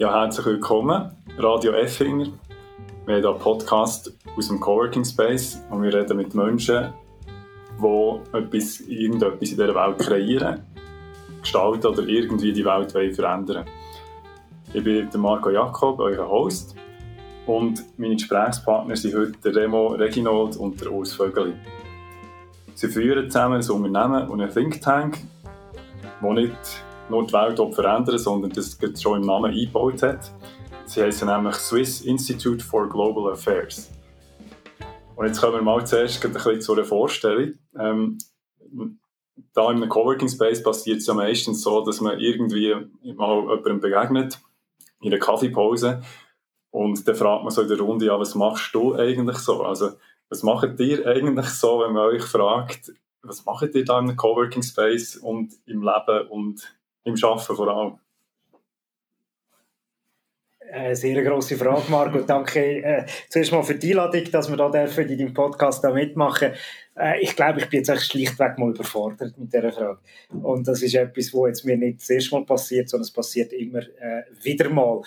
Ja, herzlich willkommen, Radio Effinger. Wir haben hier einen Podcast aus dem Coworking Space und wir reden mit Menschen, die etwas, irgendetwas in dieser Welt kreieren, gestalten oder irgendwie die Welt verändern Ich bin Marco Jakob, euer Host. Und meine Gesprächspartner sind heute der Remo Reginold und der Urs Vögeli. Sie führen zusammen ein Unternehmen und einen Think Tank, der nicht nur die Welt verändern sondern das schon im Namen eingebaut hat. Sie heißen nämlich Swiss Institute for Global Affairs. Und jetzt kommen wir mal zuerst ein bisschen zu einer Vorstellung. Ähm, da in einem Coworking Space passiert es ja meistens so, dass man irgendwie mal jemandem begegnet, in einer Kaffeepause, und dann fragt man so in der Runde, ja, was machst du eigentlich so? Also, was macht ihr eigentlich so, wenn man euch fragt, was macht ihr da einem Coworking Space und im Leben und im Arbeiten vor allem? Eine sehr grosse Frage, Marco. Danke äh, zuerst mal für die Einladung, dass wir da dürfen, in deinem Podcast da mitmachen. Äh, ich glaube, ich bin jetzt schlichtweg mal überfordert mit dieser Frage. Und das ist etwas, was jetzt mir nicht das erste Mal passiert, sondern es passiert immer äh, wieder mal.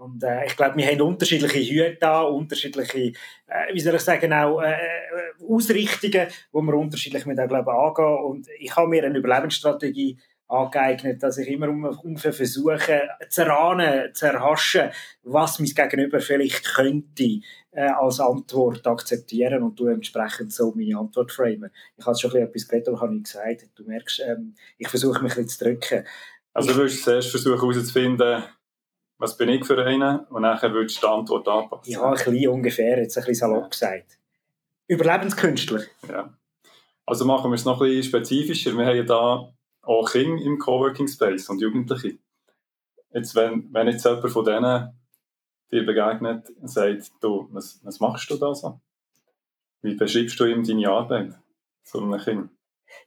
Und äh, ich glaube, wir haben unterschiedliche Hüte da, unterschiedliche, äh, wie soll ich sagen, auch äh, äh Ausrichtungen, wo wir unterschiedlich mit auch, glaube angehen. Und ich habe mir eine Überlebensstrategie angeeignet, dass ich immer ungefähr versuche zu erahnen, zu erhaschen, was mein Gegenüber vielleicht könnte äh, als Antwort akzeptieren und du entsprechend so meine Antwort framen. Ich habe schon ein bisschen etwas geredet, aber habe nicht gesagt. Du merkst, ähm, ich versuche mich ein bisschen zu drücken. Also du würdest zuerst versuchen herauszufinden, was bin ich für einen und nachher würdest du die Antwort anpassen? Ja, ein bisschen ungefähr, jetzt ein bisschen salopp gesagt. Überlebenskünstler. Ja. Also machen wir es noch ein bisschen spezifischer. Wir haben ja da auch Kinder im Coworking Space und Jugendliche. Jetzt, wenn, wenn jetzt jemand von denen dir begegnet und sagt, du, was, was machst du da so? Wie beschreibst du ihm deine Arbeit zu einem Kind?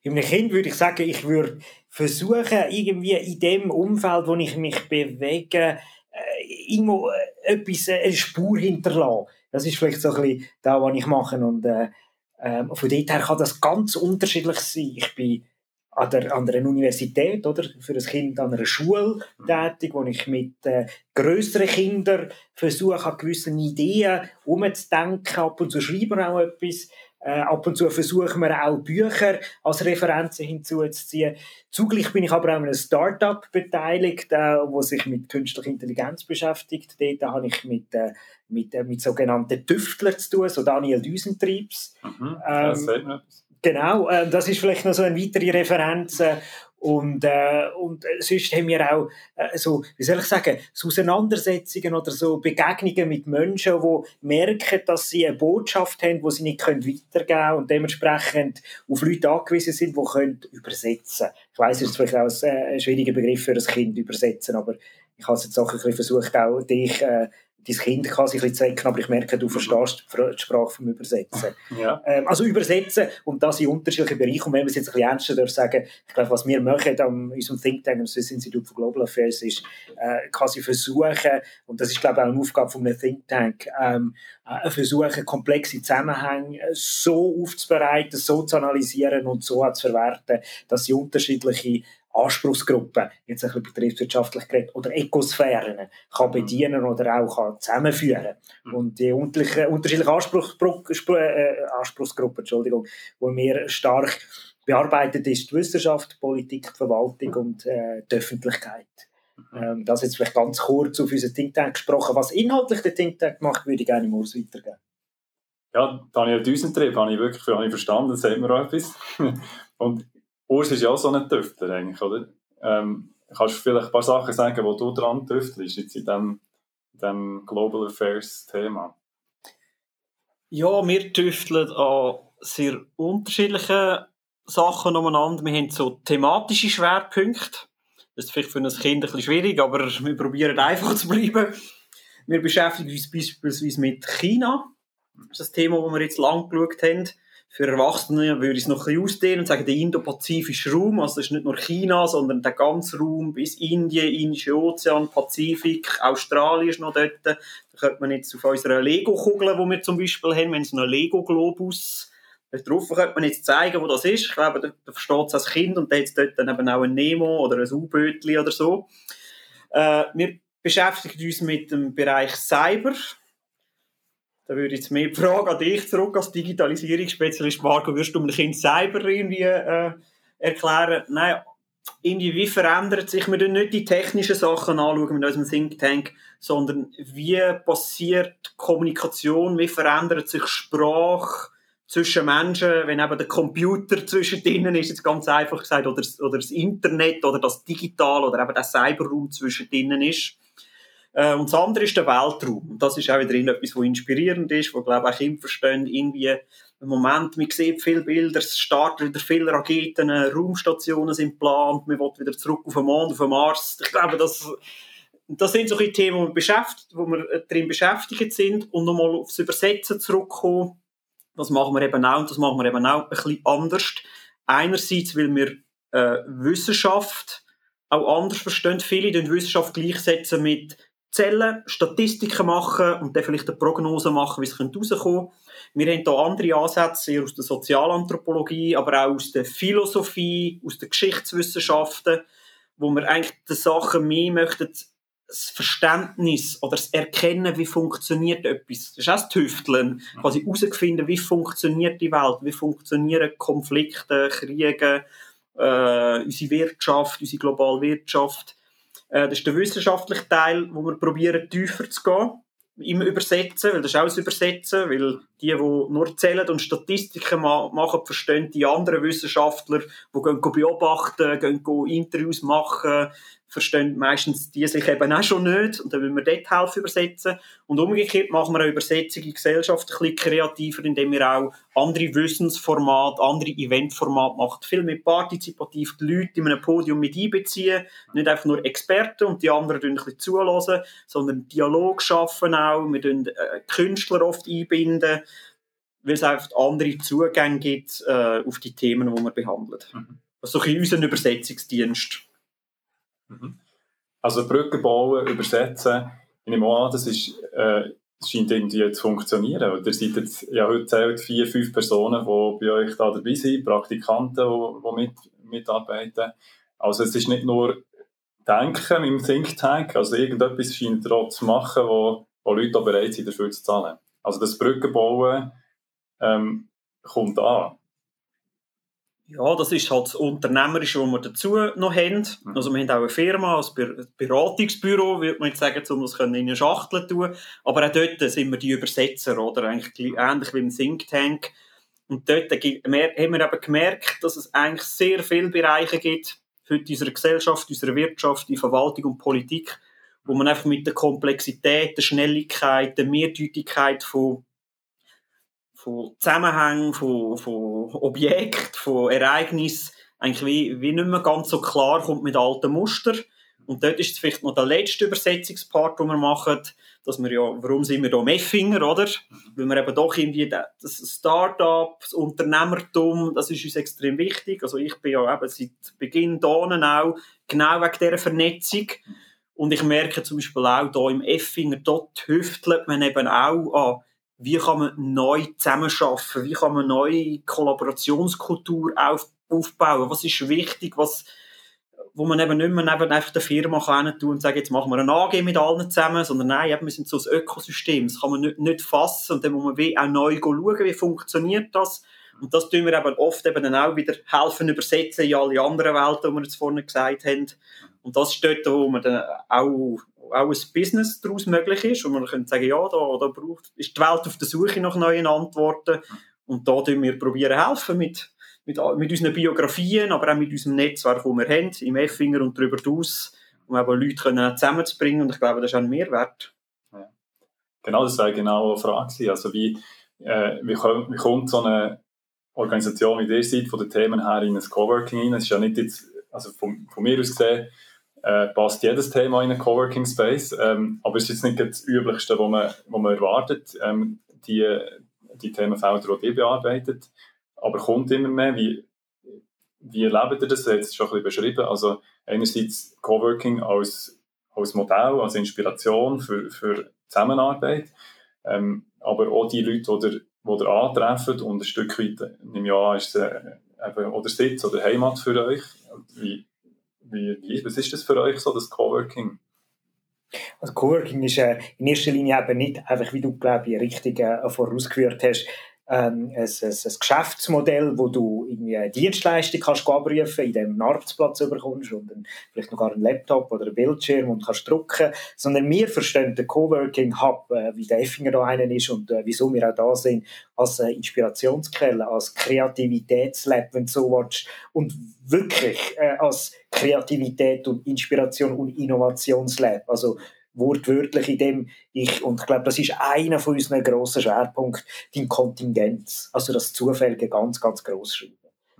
In einem Kind würde ich sagen, ich würde versuchen, irgendwie in dem Umfeld, wo ich mich bewege, äh, irgendwo äh, etwas, äh, eine Spur hinterlassen. Das ist vielleicht so ein bisschen das, was ich mache. Und äh, äh, von dort her kann das ganz unterschiedlich sein. Ich bin an, der, an einer Universität oder für ein Kind an einer Schule mhm. tätig, wo ich mit äh, größeren Kindern versuche, an gewissen Ideen umzudenken. Ab und zu schreiben wir auch etwas. Äh, ab und zu versuchen wir auch Bücher als Referenzen hinzuzuziehen. Zugleich bin ich aber auch in einem Startup beteiligt, äh, wo sich mit künstlicher Intelligenz beschäftigt. Dort habe ich mit, äh, mit, äh, mit sogenannten Tüftlern zu tun, so Daniel Düsentriebs. Mhm, ähm, Genau, äh, das ist vielleicht noch so eine weitere Referenz. Äh, und, äh, und sonst haben wir auch äh, so, wie soll ich sagen, so Auseinandersetzungen oder so Begegnungen mit Menschen, die merken, dass sie eine Botschaft haben, die sie nicht können weitergeben können und dementsprechend auf Leute angewiesen sind, die können übersetzen Ich weiss, es ist vielleicht auch ein, ein schwieriger Begriff für ein Kind, übersetzen, aber ich habe es jetzt auch ein bisschen versucht, auch dich äh, dein Kind kann sich ein bisschen zecken, aber ich merke, du verstehst die Sprache vom Übersetzen. Ja. Ähm, also übersetzen und das in unterschiedlichen Bereichen. Und wenn wir es jetzt ein bisschen ernster darf sagen, ich glaube, was wir machen an unserem Think Tank, am Swiss Institute for Global Affairs, ist äh, quasi versuchen, und das ist glaube ich auch eine Aufgabe von einem Think Tank, ähm, äh, versuchen, komplexe Zusammenhänge so aufzubereiten, so zu analysieren und so zu verwerten, dass sie unterschiedliche Anspruchsgruppen, jetzt ein bisschen betriebswirtschaftlich geredet, oder Ökosphären kann mhm. bedienen oder auch kann zusammenführen. Mhm. Und die unterschiedlichen, äh, Anspruchsgruppen, Entschuldigung, die wir stark bearbeitet ist, die Wissenschaft, die Politik, die Verwaltung und äh, die Öffentlichkeit. Mhm. Ähm, das jetzt vielleicht ganz kurz auf unseren Think Tank gesprochen. Was inhaltlich der Think Tank macht, würde ich gerne im Urs weitergeben. Ja, Daniel Düsentrieb habe ich wirklich habe ich verstanden, das sagt mir auch etwas. Und Urs ist ja auch so ein Tüftler eigentlich, oder? Ähm, kannst du vielleicht ein paar Sachen sagen, wo du dran tüftelst, jetzt in diesem, dem Global Affairs Thema? Ja, wir tüfteln an sehr unterschiedlichen Sachen umeinander. Wir haben so thematische Schwerpunkte. Das ist vielleicht für ein Kind ein bisschen schwierig, aber wir probieren einfach zu bleiben. Wir beschäftigen uns beispielsweise mit China. Das ist das Thema, das wir jetzt lang geschaut haben. Für Erwachsene würde ich es noch ein bisschen ausdehnen und sagen, der Indo-Pazifische Raum, also das ist nicht nur China, sondern der ganze Raum bis Indien, Indische Ozean, Pazifik, Australien ist noch dort. Da könnte man jetzt auf unserer Lego-Kugel, die wir zum Beispiel haben, wenn so einen Lego-Globus Drauf könnte man jetzt zeigen, wo das ist. Ich glaube, da, versteht es als Kind und da hat es dort dann eben auch ein Nemo oder ein U-Bötli oder so. Äh, wir beschäftigen uns mit dem Bereich Cyber. Da würde ich jetzt mehr Frage an dich zurück als Digitalisierungsspezialist. Marco, würdest du einem Kind Cyber irgendwie äh, erklären? Nein, wie verändert sich, wir nicht die technischen Sachen anschauen mit unserem Think Tank, sondern wie passiert Kommunikation, wie verändert sich Sprache zwischen Menschen, wenn eben der Computer zwischen denen ist, jetzt ganz einfach gesagt, oder, oder das Internet oder das Digital oder eben der Cyberraum zwischen denen ist. Äh, und das andere ist der Weltraum. Und das ist auch wieder etwas, was inspirierend ist, wo, glaube ich, auch Kinder verstehen, irgendwie, im Moment, man sieht viele Bilder, es starten wieder viele Raketen, Raumstationen sind geplant, man will wieder zurück auf den Mond, auf den Mars. Ich glaube, das, das sind solche Themen, wo wir, wir äh, drin beschäftigt sind. Und nochmal aufs Übersetzen zurückkommen, das machen wir eben auch und das machen wir eben auch ein bisschen anders. Einerseits, weil wir äh, Wissenschaft auch anders verstehen. Viele die Wissenschaft gleichsetzen mit Zellen, Statistiken machen und dann vielleicht eine Prognose machen, wie es rauskommen könnte. Wir haben hier andere Ansätze aus der Sozialanthropologie, aber auch aus der Philosophie, aus den Geschichtswissenschaften, wo wir eigentlich die Sachen mehr möchten, das Verständnis oder das Erkennen, wie funktioniert etwas. Das ist auch das Tüfteln. Quasi herausfinden, wie funktioniert die Welt, wie funktionieren Konflikte, Kriege, äh, unsere Wirtschaft, unsere globale Wirtschaft. Äh, das ist der wissenschaftliche Teil, wo wir probieren, tiefer zu gehen. Immer übersetzen, weil das ist auch das Übersetzen, weil die, die nur zählen und Statistiken machen, verstehen die anderen Wissenschaftler, die gehen beobachten, gehen Interviews machen, verstehen meistens die sich eben auch schon nicht. Und dann müssen wir dort helfen übersetzen. Und umgekehrt machen wir eine Übersetzung in die Gesellschaft ein bisschen kreativer, indem wir auch andere Wissensformate, andere Eventformate machen, viel mehr partizipativ die Leute in einem Podium mit einbeziehen, nicht einfach nur Experten und die anderen ein bisschen zulassen, sondern Dialog schaffen auch, wir tun äh, Künstler oft einbinden, weil es einfach andere Zugänge gibt äh, auf die Themen, die wir behandeln. Mhm. Also ein bisschen unser Übersetzungsdienst. Mhm. Also Brücken bauen, übersetzen, ich nehme an, das, ist, äh, das scheint irgendwie zu funktionieren. Ihr seid jetzt, ja, heute zählt vier, fünf Personen, die bei euch da dabei sind, Praktikanten, die, die mit, mitarbeiten. Also es ist nicht nur Denken im Think Tank, also irgendetwas scheint ihr auch zu machen, wo, wo Leute auch bereit sind, dafür zu zahlen. Also das Brückenbauen ähm, kommt an. Ja, das ist halt das Unternehmerische, was wir dazu noch haben. Mhm. Also wir haben auch eine Firma, ein Beratungsbüro, würde man jetzt sagen, um das in eine Schachtel tun. Aber auch dort sind wir die Übersetzer, oder? Eigentlich ähnlich wie im Think Tank. Und dort haben wir eben gemerkt, dass es eigentlich sehr viele Bereiche gibt, für unsere Gesellschaft, unsere Wirtschaft, die Verwaltung und Politik, wo man einfach mit der Komplexität, der Schnelligkeit, der Mehrdeutigkeit von von Zusammenhängen, von, von Objekten, von Ereignissen eigentlich wie, wie nicht mehr ganz so klar kommt mit alten Mustern. Und dort ist vielleicht noch der letzte Übersetzungspart, den wir machen, dass wir ja, warum sind wir da Meffinger, oder? Weil wir eben doch irgendwie das Start-up, das Unternehmertum, das ist uns extrem wichtig. Also ich bin ja eben seit Beginn da auch genau wegen dieser Vernetzung. Und ich merke zum Beispiel auch hier im Effinger, dort hüftelt man eben auch an wie kann man neu zusammenarbeiten, wie kann man neue Kollaborationskultur auf, aufbauen, was ist wichtig, was, wo man eben nicht mehr neben einfach der Firma kann tun und sagen, jetzt machen wir eine AG mit allen zusammen, sondern nein, eben, wir sind so ein Ökosystem, das kann man nicht, nicht fassen. Und dann muss man wie auch neu schauen, wie funktioniert das. Und das tun wir eben oft eben dann auch wieder helfen übersetzen in alle anderen Welten, die wir jetzt vorne gesagt haben. Und das ist dort, wo man dann auch auch ein Business daraus möglich ist und man könnte sagen, ja, da, da braucht, ist die Welt auf der Suche nach neuen Antworten und da tun wir probieren helfen mit, mit, mit unseren Biografien, aber auch mit unserem Netzwerk, das wir haben, im Effinger und darüber hinaus, um eben Leute können zusammenzubringen und ich glaube, das ist auch ein Mehrwert. Ja. Genau, das wäre genau eine Frage also wie, äh, wie, kommt, wie kommt so eine Organisation wie ihr seid von den Themen her in ein Coworking rein? Es ist ja nicht jetzt, also von, von mir aus gesehen, äh, passt jedes Thema in einen Coworking Space. Ähm, aber es ist jetzt nicht das Üblichste, was man, was man erwartet, ähm, die, die Themenfelder, die ihr bearbeitet. Aber kommt immer mehr. Wie, wie erlebt ihr das? Ihr habt es schon ein bisschen beschrieben. Also einerseits Coworking als, als Modell, als Inspiration für, für Zusammenarbeit. Ähm, aber auch die Leute, die ihr, ihr antreffen und ein Stück weit, ich an, ist es äh, oder Sitz oder Heimat für euch. Wie, wie, wie, was ist das für euch so, das Coworking? Also Coworking ist äh, in erster Linie eben nicht einfach, wie du glaube ich richtig äh, vorausgeführt hast, ähm, ein, ein, ein Geschäftsmodell, wo du irgendwie eine Dienstleistung kannst abrufen, in dem einen Arbeitsplatz bekommst und dann vielleicht noch einen Laptop oder einen Bildschirm und kannst drucken, sondern wir verstehen den Coworking Hub, äh, wie der Effinger da einen ist und äh, wieso wir auch da sind, als äh, Inspirationsquelle, als Kreativitätslab, wenn du so willst, und wirklich äh, als Kreativität und Inspiration und Innovationslab. Also wortwörtlich in dem ich, und ich glaube, das ist einer von unseren grossen Schwerpunkten, die Kontingenz, also das Zufällige ganz, ganz gross schreiben.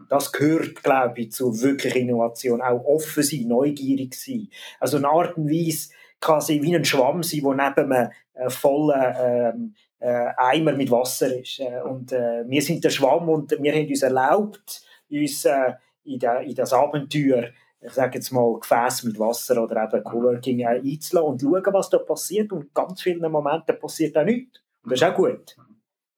Das gehört, glaube ich, zu wirklich Innovation. Auch offen sein, neugierig sein. Also eine Art und Weise sein wie ein Schwamm sein, der neben einem äh, vollen ähm, äh, Eimer mit Wasser ist. Äh, und äh, wir sind der Schwamm und wir haben uns erlaubt, uns äh, in, de, in das Abenteuer ich sage jetzt mal, Gefäß mit Wasser oder eben Coworking einzulassen und schauen, was da passiert. Und in ganz vielen Momenten passiert auch nichts. Und das ist auch gut.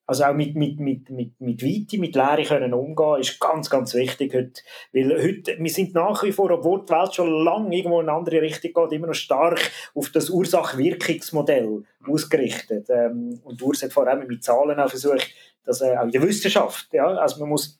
Also auch mit, mit, mit, mit, mit Weite, mit Leere können umgehen, ist ganz, ganz wichtig heute. Weil heute, wir sind nach wie vor, obwohl die Welt schon lange irgendwo in eine andere Richtung geht, immer noch stark auf das Ursach-Wirkungsmodell ausgerichtet. Ähm, und Urs hat vor allem mit Zahlen auch versucht, dass äh, auch in der Wissenschaft, ja, also man muss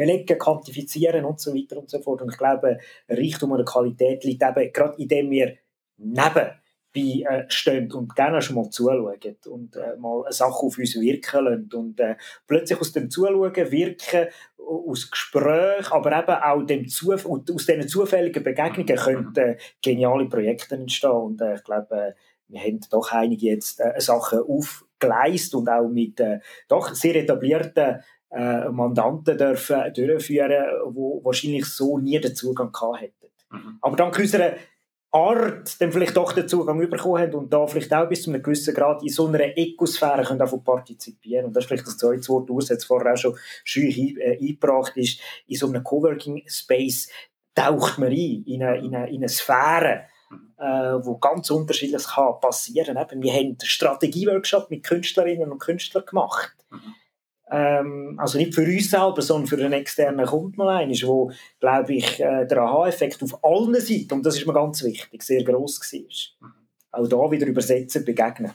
belegen, quantifizieren und so weiter und so fort. Und ich glaube, Reichtum oder Qualität liegt eben gerade in dem wir neben bei äh, stehen und gerne schon mal zuschauen und äh, mal eine Sache auf uns wirken lassen und äh, plötzlich aus dem Zuschauen, Wirken, aus Gespräch, aber eben auch dem Zuf aus diesen zufälligen Begegnungen können äh, geniale Projekte entstehen und äh, ich glaube, wir haben doch einige jetzt Sachen aufgeleistet und auch mit doch sehr etablierten äh, Mandanten dürfen durchführen, wo wahrscheinlich so nie den Zugang gehabt hätten. Mhm. Aber dank unserer Art dann vielleicht doch den Zugang bekommen haben und da vielleicht auch bis zu einem gewissen Grad in so einer Ökosphäre können davon partizipieren. Und das ist vielleicht das zweite Wort, das jetzt vorher auch schon schön äh, eingebracht ist. In so einem Coworking Space taucht man ein, in eine, in eine, in eine Sphäre, mhm. äh, wo ganz unterschiedlich kann passieren kann. Wir haben einen Strategieworkshop mit Künstlerinnen und Künstlern gemacht. Mhm ähm, also nicht für uns selber, sondern für einen externen Kunden einmal, wo, glaube ich, äh, der Aha-Effekt auf allen Seiten, und das ist mir ganz wichtig, sehr gross war. Auch da wieder übersetzen, begegnen.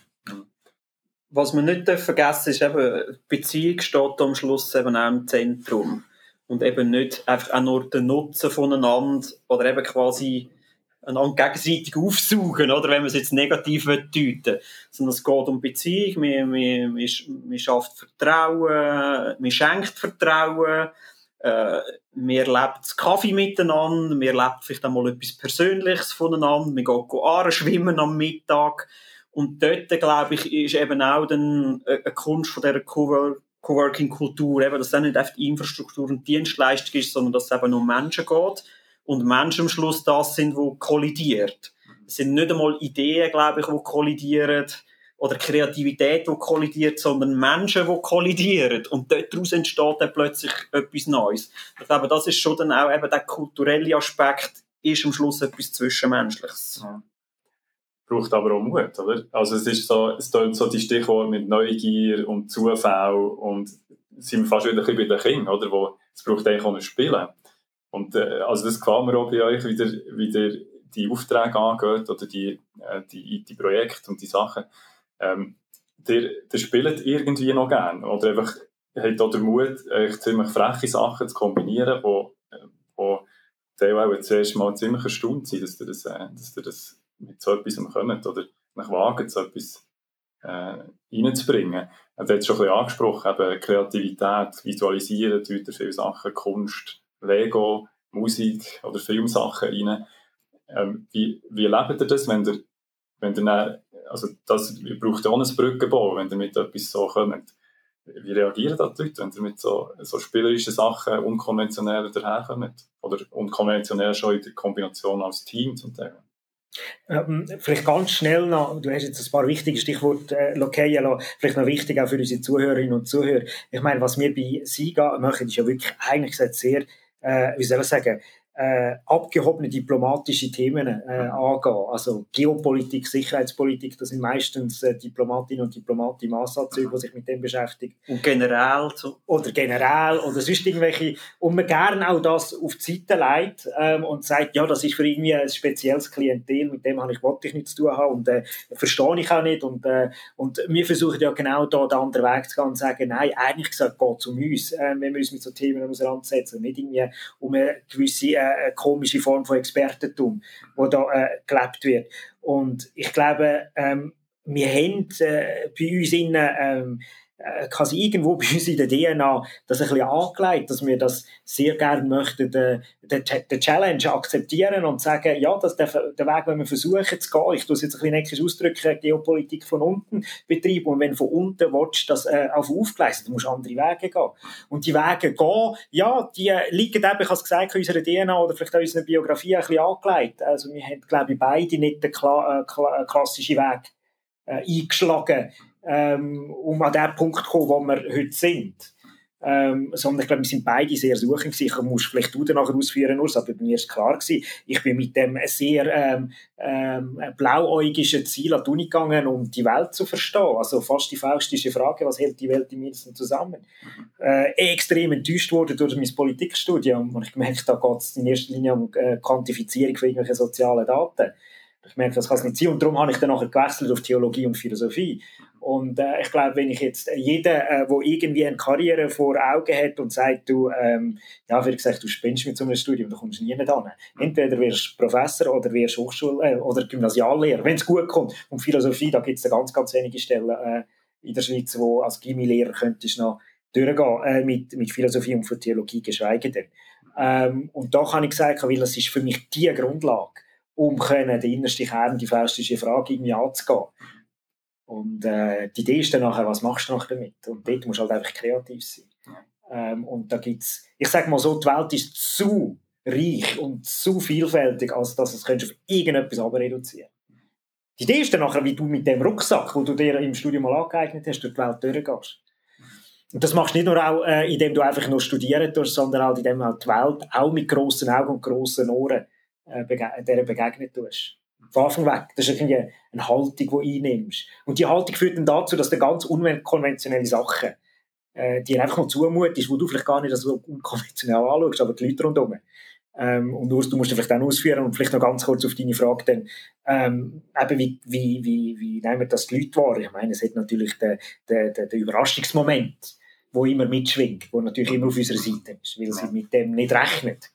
Was man nicht vergessen ist eben, Beziehung steht am Schluss eben auch im Zentrum. Und eben nicht einfach auch nur der Nutzen voneinander oder eben quasi einander gegenseitig aufsaugen, oder, wenn man es jetzt negativ deuten Sondern es geht um Beziehung, man, man, man, man schafft Vertrauen, man schenkt Vertrauen, äh, wir leben Kaffee miteinander, wir leben vielleicht einmal etwas Persönliches voneinander, wir gehen Aare schwimmen am Mittag. Und dort, glaube ich, ist eben auch dann eine Kunst von dieser Coworking-Kultur, dass es nicht einfach Infrastruktur und Dienstleistung ist, sondern dass es eben um Menschen geht und Menschen am Schluss das sind, wo kollidiert. Es sind nicht einmal Ideen, glaube ich, die kollidieren oder Kreativität, die kollidiert, sondern Menschen, die kollidieren. Und daraus entsteht dann plötzlich etwas Neues. Ich glaube, das ist schon dann auch eben der kulturelle Aspekt, ist am Schluss etwas Zwischenmenschliches. Ja. Braucht aber auch Mut, oder? Also es ist so, es so die Stichworte mit Neugier und Zufall und sind wir fast wieder ein bisschen bei den Kindern, oder? Wo, es braucht eigentlich auch ein Spielen. Und äh, also das gefällt mir auch bei euch, wie der, wie der die Aufträge angeht oder die, äh, die, die Projekte und die Sachen. Ähm, der, der spielt irgendwie noch gern oder einfach hat auch den Mut, eigentlich ziemlich freche Sachen zu kombinieren, wo, äh, wo die auch zuerst mal ziemlich erstaunt sind, dass ihr das, äh, dass ihr das mit so etwas kommt oder nach wagen, so etwas äh, reinzubringen. Hat es schon ein bisschen angesprochen, eben Kreativität, Visualisieren, viele Sachen, Kunst, Lego, Musik oder Filmsachen rein. Ähm, wie, wie erlebt ihr das, wenn ihr, wenn ihr dann, also das braucht ja auch Brückenbau, wenn ihr mit etwas so kommt. Wie reagieren da die Leute, wenn ihr mit so, so spielerischen Sachen unkonventionell daherkommt? Oder unkonventionell schon in der Kombination als Team zum Teil? Ähm, vielleicht ganz schnell noch, du hast jetzt ein paar wichtige Stichworte äh, lokieren vielleicht noch wichtig auch für unsere Zuhörerinnen und Zuhörer. Ich meine, was wir bei SIGA machen, ist ja wirklich eigentlich sehr äh, wie soll ich sagen, äh, abgehobene diplomatische Themen äh, angehen. Also Geopolitik, Sicherheitspolitik, das sind meistens äh, Diplomatinnen und Diplomaten im Ansatzzeug, die sich mit dem beschäftigen. Und generell so. Oder generell oder sonst irgendwelche. Und man gerne auch das auf die Seite legt ähm, und sagt, ja, das ist für irgendwie ein spezielles Klientel, mit dem habe ich, wollte ich nichts zu tun haben und äh, verstehe ich auch nicht. Und, äh, und wir versuchen ja genau da den anderen Weg zu gehen und sagen, nein, eigentlich gesagt, geht es um uns, äh, wenn wir uns mit so Themen auseinandersetzen. Nicht irgendwie um eine gewisse äh, eine komische Form von Expertentum, wo da äh, gelebt wird. Und ich glaube, ähm, wir haben äh, bei uns innen ähm, äh, quasi irgendwo bei uns in der DNA das ein bisschen angelegt, dass wir das sehr gerne möchten, den, den, den Challenge akzeptieren und sagen, ja, das der, der Weg, den wir versuchen zu gehen. Ich tue es jetzt ein bisschen neckisch ausdrücken, Geopolitik von unten betreiben. Und wenn du von unten willst, das äh, auf aufgleisen, du musst andere Wege gehen. Und die Wege gehen, ja, die liegen eben, ich habe es gesagt, in unserer DNA oder vielleicht auch in unserer Biografie ein bisschen angelegt. Also wir haben, glaube ich, beide nicht den kla äh, klassischen Weg äh, eingeschlagen ähm, um an den Punkt zu kommen, wo wir heute sind. Ähm, sondern ich glaube, wir sind beide sehr suchend gewesen. Ich muss vielleicht du dann nachher ausführen, Urs, aber bei mir ist klar gewesen, ich bin mit dem sehr ähm, ähm, blauäugigen Ziel an die Uni gegangen, um die Welt zu verstehen. Also fast die faustische Frage, was hält die Welt im Mindesten zusammen? Äh, extrem enttäuscht wurde durch mein Politikstudium und ich gemerkt, da geht es in erster Linie um äh, Quantifizierung von irgendwelchen sozialen Daten. Ich merke, das kann es nicht sein. Und darum habe ich dann nachher gewechselt auf Theologie und Philosophie. Und äh, ich glaube, wenn ich jetzt jeden, äh, der irgendwie eine Karriere vor Augen hat und sagt, du, ähm, ja, wie gesagt, du spinnst mit so einem Studium, da kommst du nie an. Entweder wirst du Professor oder wirst Hochschul- äh, oder Gymnasiallehrer, wenn es gut kommt. Und Philosophie, da gibt es ganz, ganz wenige Stellen äh, in der Schweiz, wo als Gymnasiallehrer könntest noch durchgehen äh, mit, mit Philosophie und für Theologie, geschweige denn. Ähm, und da kann ich sagen, weil das ist für mich die Grundlage, um können, die innerste Kern, die faustische Frage irgendwie anzugehen. Und äh, die Idee ist dann nachher, was machst du noch damit? Und dort musst du halt einfach kreativ sein. Ähm, und da gibt's, ich sag mal so, die Welt ist zu reich und zu vielfältig, als dass es auf irgendetwas aber reduzieren Die Idee ist dann nachher, wie du mit dem Rucksack, wo du dir im Studium mal angeeignet hast, durch die Welt durchgehst. Und das machst du nicht nur auch, äh, indem du einfach nur studieren tust, sondern auch indem du die Welt auch mit grossen Augen und grossen Ohren äh, bege begegnet tust von Anfang weg. Das ist irgendwie eine Haltung, die du einnimmst. Und die Haltung führt dann dazu, dass du ganz unkonventionelle Sachen äh, dir einfach mal zumutest, wo du vielleicht gar nicht so unkonventionell anschaust, aber die Leute rundherum. Ähm, und Urs, du musst vielleicht dann ausführen und vielleicht noch ganz kurz auf deine Frage dann, ähm, eben wie, wie, wie, wie nehmen das die Leute wahr? Ich meine, es hat natürlich den, den, den, den Überraschungsmoment, wo immer mitschwingt, wo natürlich immer auf unserer Seite ist, weil sie mit dem nicht rechnet.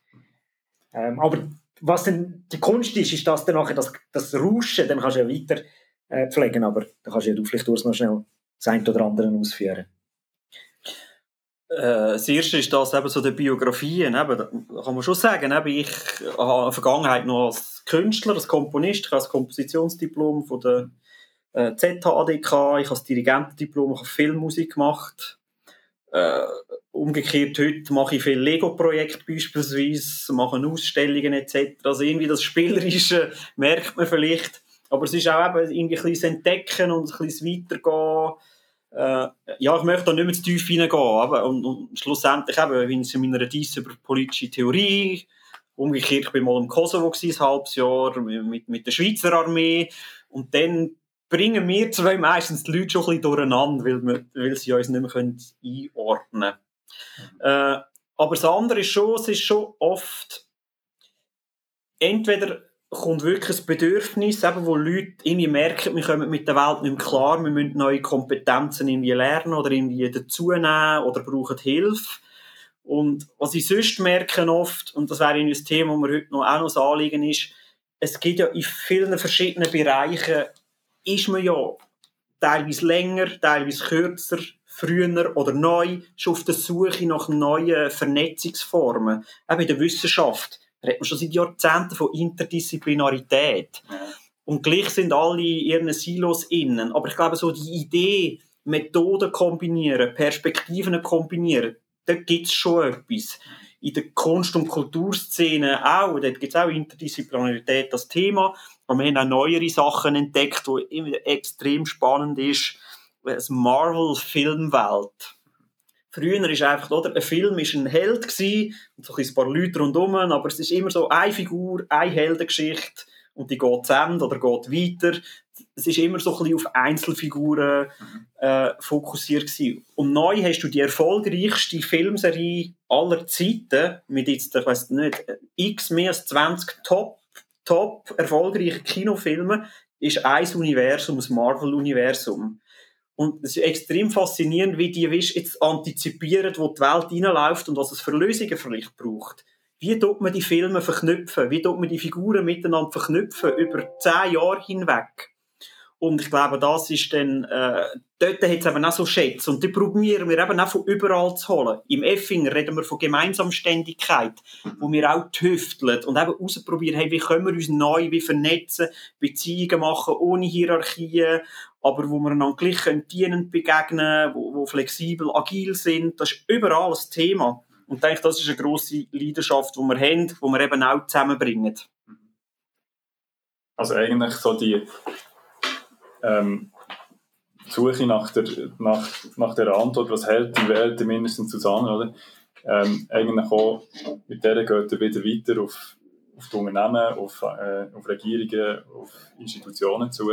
Ähm, aber was denn die Kunst ist, ist das dann nachher das, das Rauschen, dann kannst du ja weiter äh, pflegen, aber da kannst du ja du vielleicht noch schnell das eine oder andere ausführen. Äh, das erste ist das eben so der Biografien, eben, da kann man schon sagen, eben, ich habe eine Vergangenheit noch als Künstler, als Komponist, ich habe das Kompositionsdiplom von der äh, ZHADK, ich habe das Dirigentendiplom, ich habe Filmmusik gemacht, äh, umgekehrt, heute mache ich viele Lego-Projekte beispielsweise, mache Ausstellungen etc. Also irgendwie das Spielerische merkt man vielleicht. Aber es ist auch eben irgendwie ein bisschen Entdecken und ein bisschen Weitergehen. Äh, ja, ich möchte da nicht mehr zu tief hineingehen. Aber, und, und schlussendlich eben, bin ich in meiner Dies über politische Theorie. Umgekehrt, ich war mal im Kosovo ein halbes Jahr mit, mit der Schweizer Armee. Und dann bringen wir zwei meistens die Leute schon ein bisschen durcheinander, weil, wir, weil sie uns nicht mehr einordnen können. Äh, aber das andere ist schon, es ist schon oft, entweder kommt wirklich ein Bedürfnis, eben, wo Leute irgendwie merken, wir kommen mit der Welt nicht mehr klar, wir müssen neue Kompetenzen irgendwie lernen oder irgendwie dazunehmen oder brauchen Hilfe. Und was ich sonst merke oft, und das wäre ein Thema, das mir heute noch, auch noch so anliegen ist, es gibt ja in vielen verschiedenen Bereichen ist man ja teilweise länger, teilweise kürzer, früher oder neu schon auf der Suche nach neuen Vernetzungsformen. Auch in der Wissenschaft redet man schon seit Jahrzehnten von Interdisziplinarität. Ja. Und gleich sind alle in ihren Silos innen. Aber ich glaube, so die Idee, Methoden kombinieren, Perspektiven kombinieren, da gibt es schon etwas. In der Kunst- und Kulturszene auch, dort gibt es auch Interdisziplinarität, das Thema. Und wir haben auch neuere Sachen entdeckt, wo immer extrem spannend ist. Die Marvel-Filmwelt. Früher ist einfach, oder, ein Film ist ein Held gewesen, und so ein paar Leute rundherum, aber es ist immer so eine Figur, eine Heldengeschichte, und die geht zu Ende oder geht weiter. Es ist immer so ein bisschen auf Einzelfiguren äh, fokussiert gewesen. Und neu hast du die erfolgreichste Filmserie aller Zeiten, mit jetzt, ich weiß nicht, x mehr als 20 Top, top erfolgreiche Kinofilme, ist ein Universum, das Marvel-Universum. Und es ist extrem faszinierend, wie die weißt, jetzt antizipieren, wo die Welt reinläuft und was es für Lösungen vielleicht braucht. Wie tut man die Filme verknüpfen? Wie tut man die Figuren miteinander verknüpfen über zehn Jahre hinweg? Und ich glaube, das ist dann, äh, dort hat es eben auch so Schätze. Und die probieren wir eben auch von überall zu holen. Im Effinger reden wir von Gemeinsamständigkeit, wo wir auch tüfteln und eben ausprobieren, hey, wie können wir uns neu wie vernetzen, Beziehungen machen ohne Hierarchien, aber wo wir einander gleich dienend begegnen, wo, wo flexibel, agil sind. Das ist überall ein Thema. Und ich denke, das ist eine grosse Leidenschaft, die wir haben, die wir eben auch zusammenbringen. Also eigentlich so die ähm, Suche nach der, nach, nach der Antwort, was hält die Welt mindestens zusammen, oder? Ähm, eigentlich auch mit der geht er wieder weiter auf, auf die Unternehmen, auf, äh, auf Regierungen, auf Institutionen zu,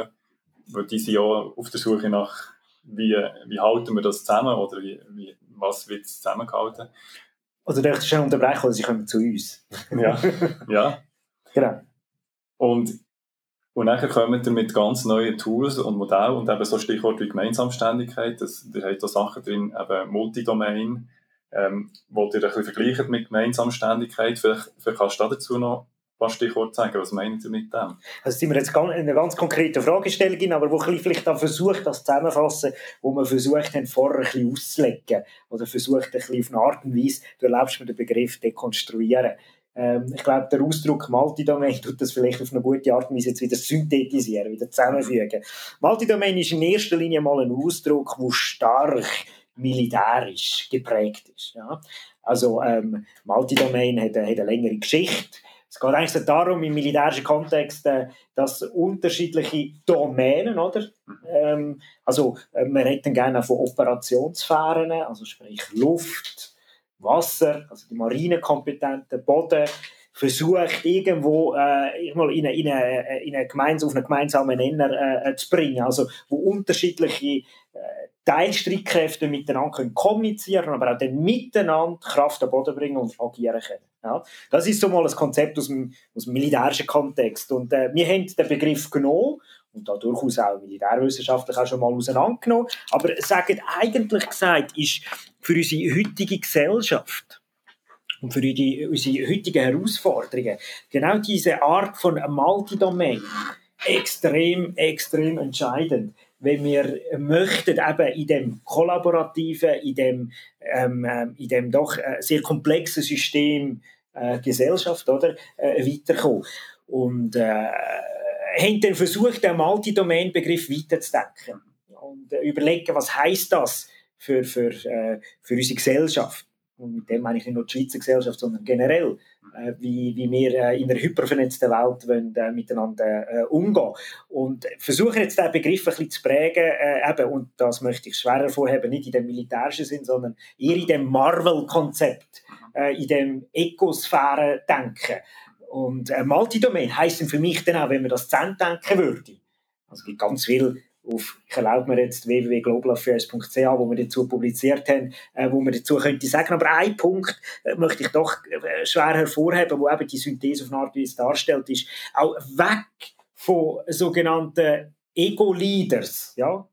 weil die sind ja auf der Suche nach, wie, wie halten wir das zusammen oder wie, wie, was wird zusammengehalten. Also du schon unterbrechen, oder sie kommen zu uns. ja, ja. Genau. Und und dann kommen wir mit ganz neuen Tools und Modellen und eben so Stichwort wie Gemeinsamständigkeit. Das, da hat da Sachen drin, eben Multidomain, ähm, wo ihr ein bisschen vergleicht mit Gemeinsamständigkeit. Vielleicht, vielleicht kannst du dazu noch ein paar Stichworte sagen. Was meint ihr mit dem? Also sind wir jetzt in einer ganz konkreten Fragestellung, aber wo ich vielleicht dann versucht, das zusammenfassen, wo man versucht haben, vorher ein bisschen auszulegen oder versucht, ein bisschen auf eine Art und Weise, du erlaubst mir den Begriff dekonstruieren. Ähm, ich glaube, der Ausdruck Multidomain tut das vielleicht auf eine gute Art und Weise jetzt wieder synthetisieren, wieder zusammenfügen. Multidomain ist in erster Linie mal ein Ausdruck, der stark militärisch geprägt ist. Ja? Also ähm, Multidomain hat, hat eine längere Geschichte. Es geht eigentlich darum, im militärischen Kontext, äh, dass unterschiedliche Domänen, oder? Ähm, also, äh, wir reden gerne von Operationssphären, also sprich Luft, Wasser, also die Marinekompetenten, Boden, versucht irgendwo äh, in, eine, in, eine, in eine Gemeins auf einen gemeinsamen Nenner äh, zu bringen. Also wo unterschiedliche äh, Teilstreitkräfte miteinander können kommunizieren, aber auch dann miteinander Kraft am Boden bringen und agieren können. Ja? Das ist so mal ein Konzept aus dem, aus dem militärischen Kontext. Und äh, wir haben den Begriff genommen und da durchaus auch militärwissenschaftlich auch schon mal auseinandergenommen. Aber sagen eigentlich gesagt, ist für unsere heutige Gesellschaft und für die, unsere heutigen Herausforderungen genau diese Art von Multidomain extrem, extrem entscheidend wenn wir möchten eben in dem kollaborativen, in dem, ähm, ähm in dem doch äh, sehr komplexen System äh, Gesellschaft oder, äh, weiterkommen. Und äh, haben dann versucht, den Multidomain-Begriff weiterzudenken und äh, überlegen, was heißt das für, für, äh, für unsere Gesellschaft. Und mit dem meine ich nicht nur die Schweizer Gesellschaft, sondern generell, äh, wie, wie wir äh, in einer hypervernetzten Welt wollen, äh, miteinander äh, umgehen. Und versuchen jetzt diesen Begriff ein bisschen zu prägen, äh, eben, und das möchte ich schwer hervorheben, nicht in dem militärischen Sinn, sondern eher in dem Marvel-Konzept, äh, in dem Ökosphäre-Denken. Und äh, Multidomain heisst für mich dann auch, wenn man das zusammen denken würde. Also es gibt ganz viel auf, ich erlaube mir jetzt www.globalaffairs.ch, wo wir dazu publiziert haben, äh, wo man dazu könnte sagen. Aber ein Punkt äh, möchte ich doch äh, schwer hervorheben, wo eben die Synthese auf eine Art Weise darstellt, ist auch weg von sogenannten Ego-Leaders, ja,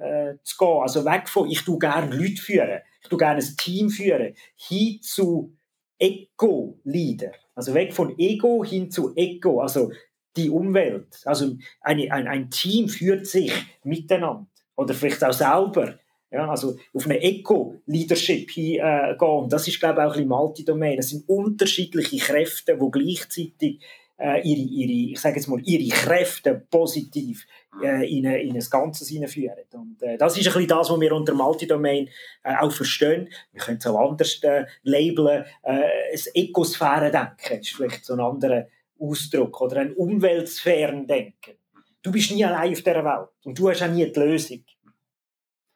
äh, zu gehen. Also weg von, ich tue gerne Leute führen, ich tue gerne ein Team führen, hin zu Ego-Leader. Also weg von Ego hin zu Ego, also die Umwelt. Also eine, ein, ein Team führt sich miteinander oder vielleicht auch selber. Ja, also auf eine Eco-Leadership hingehen. Äh, das ist, glaube ich, auch ein bisschen Multidomain. Es sind unterschiedliche Kräfte, die gleichzeitig äh, ihre, ihre, ich sage jetzt mal, ihre Kräfte positiv äh, in, in ein Ganzes hineinführen. Und äh, das ist ein bisschen das, was wir unter Multidomain äh, auch verstehen. Wir können es auch anders äh, labeln. Äh, das Ökosphäre-Denken ist vielleicht so ein anderer Ausdruck oder ein Umweltsphären-Denken. Du bist nie allein auf dieser Welt und du hast auch nie die Lösung.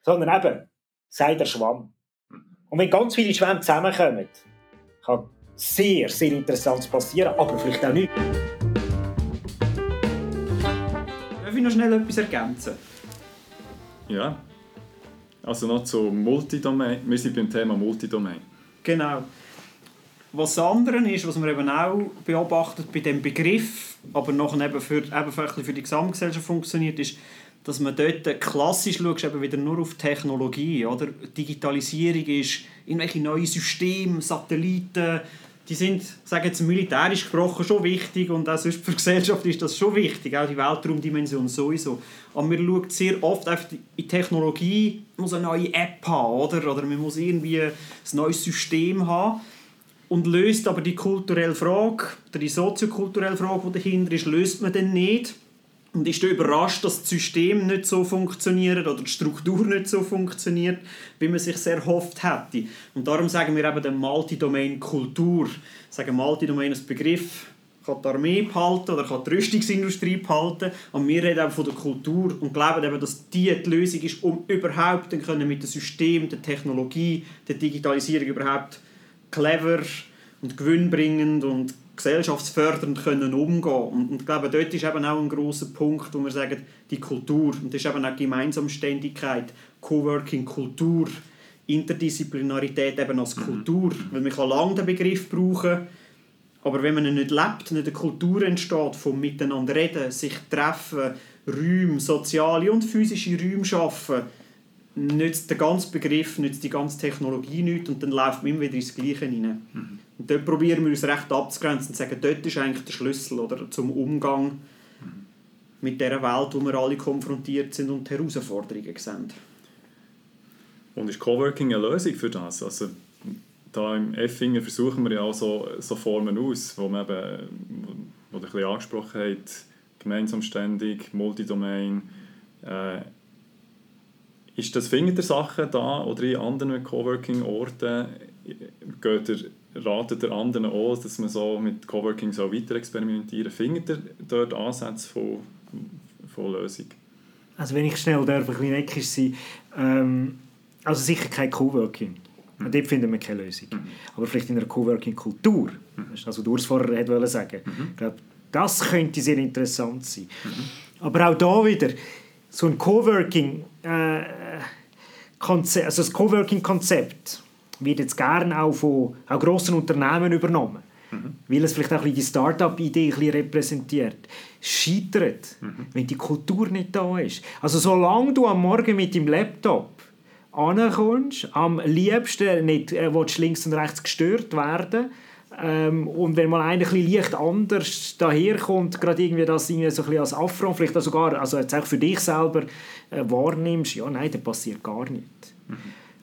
Sondern eben, sei der Schwamm. Und wenn ganz viele Schwämme zusammenkommen, kann sehr, sehr Interessantes passieren, aber vielleicht auch nicht. Darf ich noch schnell etwas ergänzen? Ja. Also noch zu Multidomain. Wir sind beim Thema Multidomain. Genau. Was das andere ist, was man eben auch beobachtet bei dem Begriff, aber noch eben für, eben für die Gesamtgesellschaft funktioniert, ist, dass man dort klassisch schaut, eben wieder nur auf Technologie. Oder? Digitalisierung ist irgendwelche neue Systeme, Satelliten, die sind, sagen jetzt militärisch gesprochen, schon wichtig und auch sonst für die Gesellschaft ist das schon wichtig, auch die Weltraumdimension sowieso. Aber man schaut sehr oft auf die Technologie, man muss eine neue App haben, oder? oder man muss irgendwie ein neues System haben und löst aber die kulturelle Frage, oder die soziokulturelle Frage, die dahinter ist, löst man dann nicht und ist überrascht, dass das System nicht so funktioniert oder die Struktur nicht so funktioniert, wie man sich sehr hofft hätte. Und darum sagen wir eben den Multidomain Kultur. Sagen Multidomain als Begriff kann die Armee behalten oder kann die Rüstungsindustrie behalten. Und wir reden eben von der Kultur und glauben eben, dass die die Lösung ist, um überhaupt dann können mit dem System, der Technologie, der Digitalisierung überhaupt clever und gewinnbringend und gesellschaftsfördernd können umgehen. Und, und ich glaube, dort ist eben auch ein großer Punkt, wo wir sagen, die Kultur. Und das ist eben auch Gemeinsamständigkeit, Coworking-Kultur, Interdisziplinarität eben als Kultur, weil man kann lange den Begriff brauchen, aber wenn man ihn nicht lebt, nicht eine Kultur entsteht vom Miteinander reden, sich treffen, Räume, soziale und physische Räume schaffen, nützt der ganze Begriff, nützt die ganze Technologie nicht und dann läuft man immer wieder ins Gleiche hinein. Mhm. Und dort probieren wir uns recht abzugrenzen und sagen, dort ist eigentlich der Schlüssel oder, zum Umgang mit der Welt, wo wir alle konfrontiert sind und Herausforderungen sehen. Und ist Coworking eine Lösung für das? Also, da im Effinger versuchen wir ja auch so, so Formen aus, wo man eben, wo, wo ein bisschen angesprochen hat, gemeinsam ständig, Multidomain, äh, ist das findet ihr Sachen da oder in anderen Coworking-Orten? Geht ihr ratet der anderen auch, dass man so mit Coworking so weiter experimentieren. Findet ihr dort Ansätze von, von Lösung? Also wenn ich schnell darf, ein bisschen neckisch sein ähm, also sicher kein Coworking. Mhm. Dort finden wir keine Lösung. Mhm. Aber vielleicht in einer Coworking-Kultur, mhm. das ist das, was Urs vorher wollte sagen. Mhm. Ich glaube, das könnte sehr interessant sein. Mhm. Aber auch da wieder, so ein Coworking, äh, Konzept, also das Coworking-Konzept, wird jetzt gerne auch von auch grossen Unternehmen übernommen. Mhm. Weil es vielleicht auch die Start-up-Idee repräsentiert. Scheitert, mhm. wenn die Kultur nicht da ist. Also solange du am Morgen mit dem Laptop ankommst, am liebsten nicht äh, links und rechts gestört werden ähm, und wenn mal einer ein leicht anders daherkommt, gerade irgendwie das irgendwie so ein als Affront, vielleicht auch sogar also jetzt auch für dich selber äh, wahrnimmst, ja nein, das passiert gar nicht. Mhm.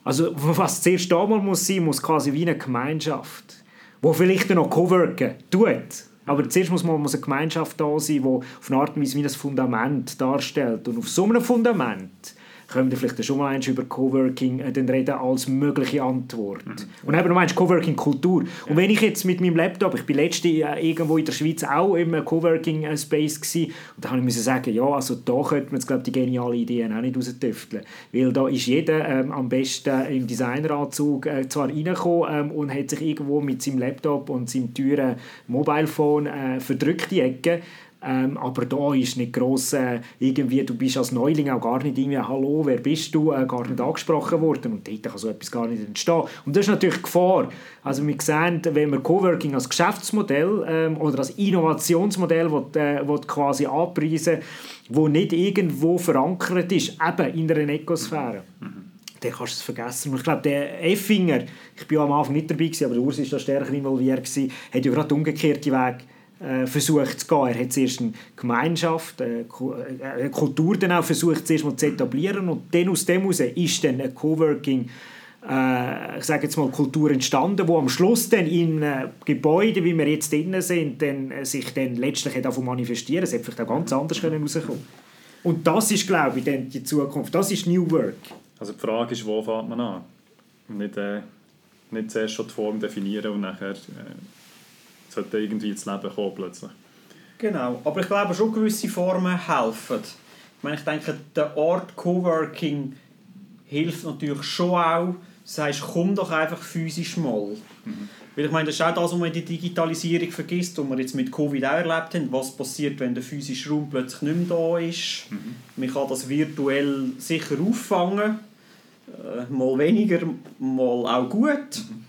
Also was zuerst da mal muss sein, muss quasi wie eine Gemeinschaft, wo vielleicht noch Coworken tut. Aber zuerst muss, man, muss eine Gemeinschaft da sein, die auf eine Art und Weise wie das Fundament darstellt. Und auf so einem Fundament können wir vielleicht schon mal eins über Coworking äh, reden als mögliche Antwort. Mhm. Und eben, meinst Coworking-Kultur. Ja. Und wenn ich jetzt mit meinem Laptop, ich bin letzte äh, irgendwo in der Schweiz auch im Coworking-Space gewesen, und da habe ich sagen, ja, also da könnte man jetzt, glaube die geniale Ideen auch nicht raustüfteln. Weil da ist jeder ähm, am besten im Designeranzug äh, zwar reingekommen ähm, und hat sich irgendwo mit seinem Laptop und seinem teuren Mobilephone äh, verdrückt die Ecke ähm, aber da ist nicht gross, äh, irgendwie, du bist als Neuling auch gar nicht irgendwie, hallo, wer bist du, äh, gar nicht angesprochen worden und dort kann so etwas gar nicht entstehen. Und das ist natürlich Gefahr. Also wir sehen, wenn man Coworking als Geschäftsmodell ähm, oder als Innovationsmodell will, äh, will quasi anpreisen wo nicht irgendwo verankert ist, eben in einer Ökosphäre. Mhm dann kannst du es vergessen. Und ich glaube, der Effinger, ich war am Anfang nicht dabei, gewesen, aber der Urs war da stärker involviert, gewesen, hat ja gerade den umgekehrten Weg versucht zu gehen. Er hat zuerst eine Gemeinschaft, äh, äh, eine Kultur dann auch versucht zuerst mal zu etablieren und dann aus dem heraus ist dann eine Coworking äh, ich sage jetzt mal Kultur entstanden, wo am Schluss dann in äh, Gebäuden, wie wir jetzt drinnen sind, dann, äh, sich dann letztlich davon manifestieren. Es hätte vielleicht auch ganz anders können rauskommen Und das ist, glaube ich, dann die Zukunft. Das ist New Work. Also die Frage ist, wo fängt man an? Nicht, äh, nicht zuerst schon die Form definieren und nachher sollte irgendwie ins Leben kommen plötzlich. Genau, aber ich glaube schon gewisse Formen helfen. Ich meine, ich denke, der Ort Coworking hilft natürlich schon auch, sagst, komm doch einfach physisch mal. Mhm. Weil ich meine, das ist auch das, was man in der Digitalisierung vergisst, was wir jetzt mit Covid auch erlebt haben. Was passiert, wenn der physische Raum plötzlich nicht mehr da ist? Mhm. Man kann das virtuell sicher auffangen. Äh, mal weniger, mal auch gut. Mhm.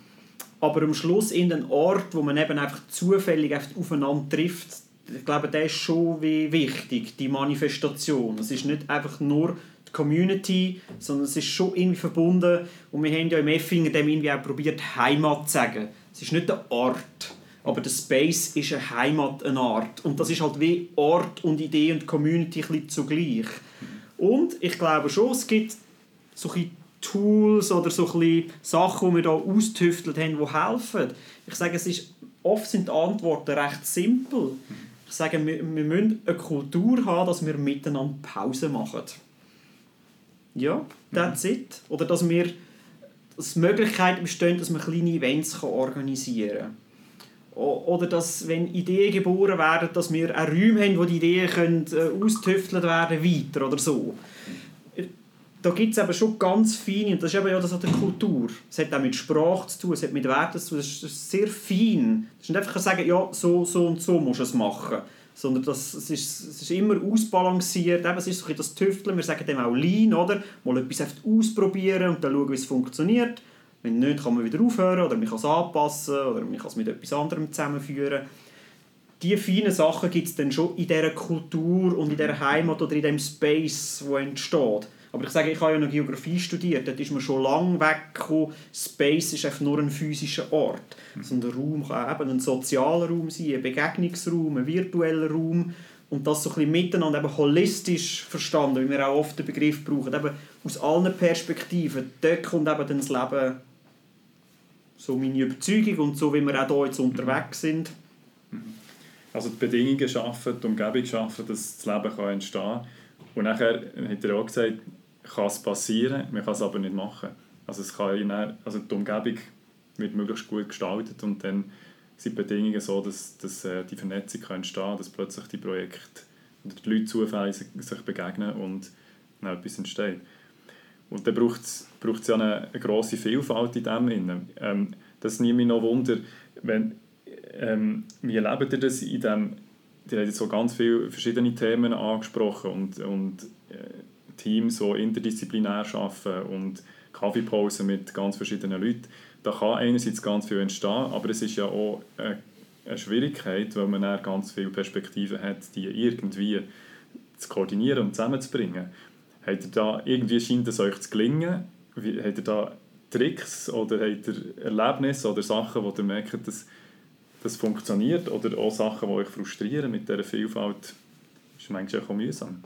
Aber am Schluss in den Ort, wo man eben einfach zufällig aufeinander trifft, ich glaube, der ist schon wie wichtig, die Manifestation. Es ist nicht einfach nur die Community, sondern es ist schon irgendwie verbunden. Und wir haben ja im Effinger dem irgendwie auch probiert, Heimat zu sagen. Es ist nicht der Ort, aber der Space ist eine Heimat, eine Art. Und das ist halt wie Ort und Idee und Community ein bisschen zugleich. Und ich glaube schon, es gibt solche Tools oder so ein Sachen, die wir hier austüftelt haben, die helfen. Ich sage, es ist, oft sind die Antworten recht simpel. Ich sage, wir, wir müssen eine Kultur haben, dass wir miteinander Pause machen. Ja, that's mhm. it. Oder dass wir dass Möglichkeiten bestehen, dass man kleine Events organisieren kann. Oder dass, wenn Ideen geboren werden, dass wir auch Räume haben, wo die Ideen können, äh, austüftelt werden weiter oder so. Da gibt es eben schon ganz feine, und das ist eben ja das an der Kultur. Es hat auch mit Sprache zu tun, es hat mit Werten zu tun, das ist sehr fein. Es ist nicht einfach sagen, ja, so, so und so musst du es machen sondern das, es, ist, es ist immer ausbalanciert. Eben, es ist so das Tüfteln, wir sagen dem auch Lean, oder? Mal etwas ausprobieren und dann schauen, wie es funktioniert. Wenn nicht, kann man wieder aufhören oder man kann es anpassen oder man kann es mit etwas anderem zusammenführen. Diese feinen Sachen gibt es dann schon in dieser Kultur und in dieser Heimat oder in dem Space, wo entsteht. Aber ich sage, ich habe ja noch Geografie studiert, dort ist man schon lange weggekommen. Space ist einfach nur ein physischer Ort. Mhm. So ein Raum kann eben ein sozialer Raum sein, ein Begegnungsraum, ein virtueller Raum. Und das so ein bisschen miteinander eben holistisch verstanden, wie wir auch oft den Begriff brauchen. Eben aus allen Perspektiven. Dort kommt eben dann das Leben so meine Überzeugung und so, wie wir auch hier jetzt unterwegs sind. Mhm. Also die Bedingungen schaffen, die Umgebung schaffen, dass das Leben kann entstehen kann. Und nachher hat er auch gesagt, kann es passieren, man kann es aber nicht machen. Also, es kann dann, also die Umgebung wird möglichst gut gestaltet und dann sind die Bedingungen so, dass, dass äh, die Vernetzung kann entstehen kann, dass plötzlich die Projekte oder die Leute zufällig sich begegnen und dann etwas entsteht. Und dann braucht es ja eine, eine grosse Vielfalt in dem. Ähm, das nimmt mich noch Wunder, wenn, ähm, wie erlebt ihr das in dem, ihr habt jetzt so ganz viele verschiedene Themen angesprochen und, und äh, Teams, die interdisziplinär arbeiten und Kaffeepausen mit ganz verschiedenen Leuten. Da kann einerseits ganz viel entstehen, aber es ist ja auch eine, Schwierigkeit, weil man dann ganz viele Perspektiven hat, die irgendwie zu koordinieren und zusammenzubringen. Habt ihr da, irgendwie scheint es euch zu gelingen? Wie, habt ihr da Tricks oder habt ihr Erlebnisse oder Sachen, wo ihr merkt, dass das funktioniert oder auch Sachen, die euch frustrieren mit dieser Vielfalt? Das ist manchmal auch mühsam.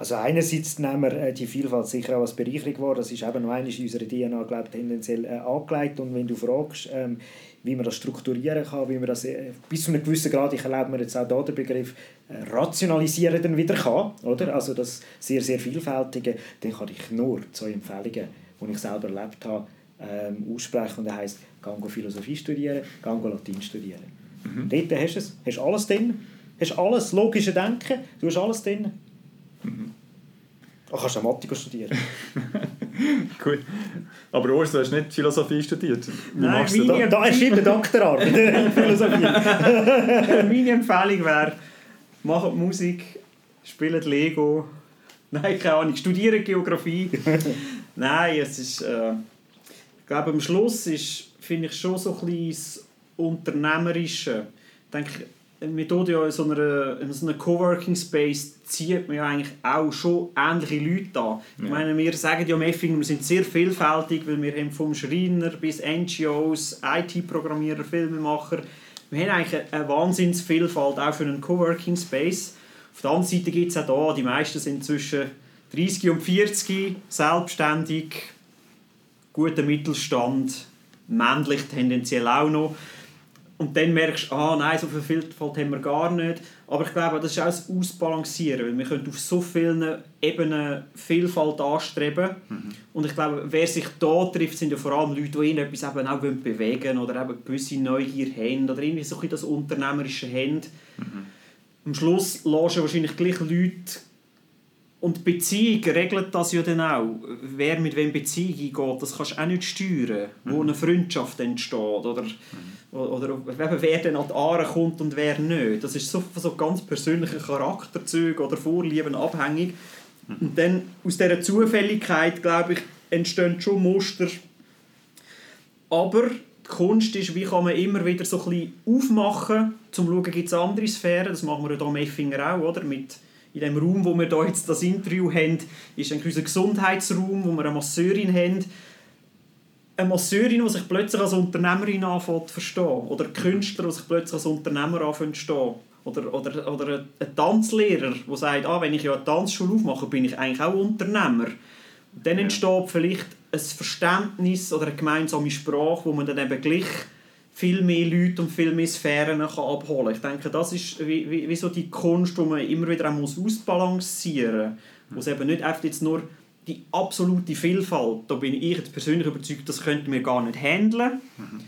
Also einerseits nehmen wir äh, die Vielfalt sicher auch als Bereicherung wahr. Das ist eben noch einmal in unserer DNA glaub, tendenziell äh, angelegt. Und wenn du fragst, ähm, wie man das strukturieren kann, wie man das äh, bis zu einem gewissen Grad, ich erlebe mir jetzt auch da den Begriff, rationalisieren dann wieder kann, oder? Also das sehr, sehr Vielfältige, dann kann ich nur zwei Empfehlungen, die ich selber erlebt habe, ähm, aussprechen. Und das heisst, geh Philosophie studieren, geh Latein studieren. Mhm. Dort hast du es, hast alles drin, hast alles, logische Denken, du hast alles drin. Du kannst ja Mathe studieren. Gut. Aber Urs, du hast nicht Philosophie studiert. Wie Nein, machst du das? Da ist eine Doktorarbeit in Philosophie. meine Empfehlung wäre, macht Musik, spielt Lego. Nein, keine Ahnung, studiert Geografie. Nein, es ist... Äh, ich glaube, am Schluss ist, finde ich, schon so ein bisschen das Unternehmerische. Ich denke, wir tun ja in so einer, in so einer Coworking Space zieht man ja eigentlich auch schon ähnliche Leute an. Ja. Ich meine, wir sagen ja Meffing, wir sind sehr vielfältig, weil wir haben vom Schreiner bis NGOs, IT-Programmierer, Filmemacher, wir haben eigentlich eine Wahnsinnsvielfalt auch für einen Coworking Space. Auf der anderen Seite gibt es auch da, die meisten sind zwischen 30 und 40, selbstständig, guter Mittelstand, männlich tendenziell auch noch. Und dann merkst du, ah nein, so viel Vielfalt haben wir gar nicht. Aber ich glaube, das ist auch das Ausbalancieren, weil wir können auf so vielen Ebenen Vielfalt anstreben. Mhm. Und ich glaube, wer sich da trifft, sind ja vor allem Leute, die irgendetwas eben auch bewegen oder eben gewisse Neugier haben oder irgendwie so ein das Unternehmerische haben. Mhm. Am Schluss du wahrscheinlich gleich Leute Und Beziehung regelt das ja dann auch. Wer mit wem Beziehung eingeht, das kannst du auch nicht steuern. Wo mhm. eine Freundschaft entsteht. Oder, mhm. oder wer dann an die Aare kommt und wer nicht. Das ist so von so ganz persönlichen Charakterzügen oder Vorlieben abhängig. Mhm. Und dann aus dieser Zufälligkeit, glaube ich, entstehen schon Muster. Aber die Kunst ist, wie kann man immer wieder so ein bisschen aufmachen, um zu schauen, gibt es andere Sphären. Das machen wir ja hier am Effinger auch, oder? Mit in dem Raum, wo wir hier jetzt das Interview haben, ist ein unser Gesundheitsraum, wo wir eine Masseurin haben. Eine Masseurin, die sich plötzlich als Unternehmerin anfängt zu verstehen. Oder ein Künstler, der sich plötzlich als Unternehmer anfängt zu verstehen. Oder, oder, oder ein Tanzlehrer, der sagt, ah, wenn ich ja eine Tanzschule aufmache, bin ich eigentlich auch Unternehmer. Und dann entsteht vielleicht ein Verständnis oder eine gemeinsame Sprache, wo man dann eben gleich viel mehr Leute und viel mehr Sphären kann abholen kann. Ich denke, das ist wie, wie, wie so die Kunst, die man immer wieder muss ausbalancieren muss. Wo es eben nicht einfach jetzt nur die absolute Vielfalt, da bin ich jetzt persönlich überzeugt, das könnten wir gar nicht handeln, mhm.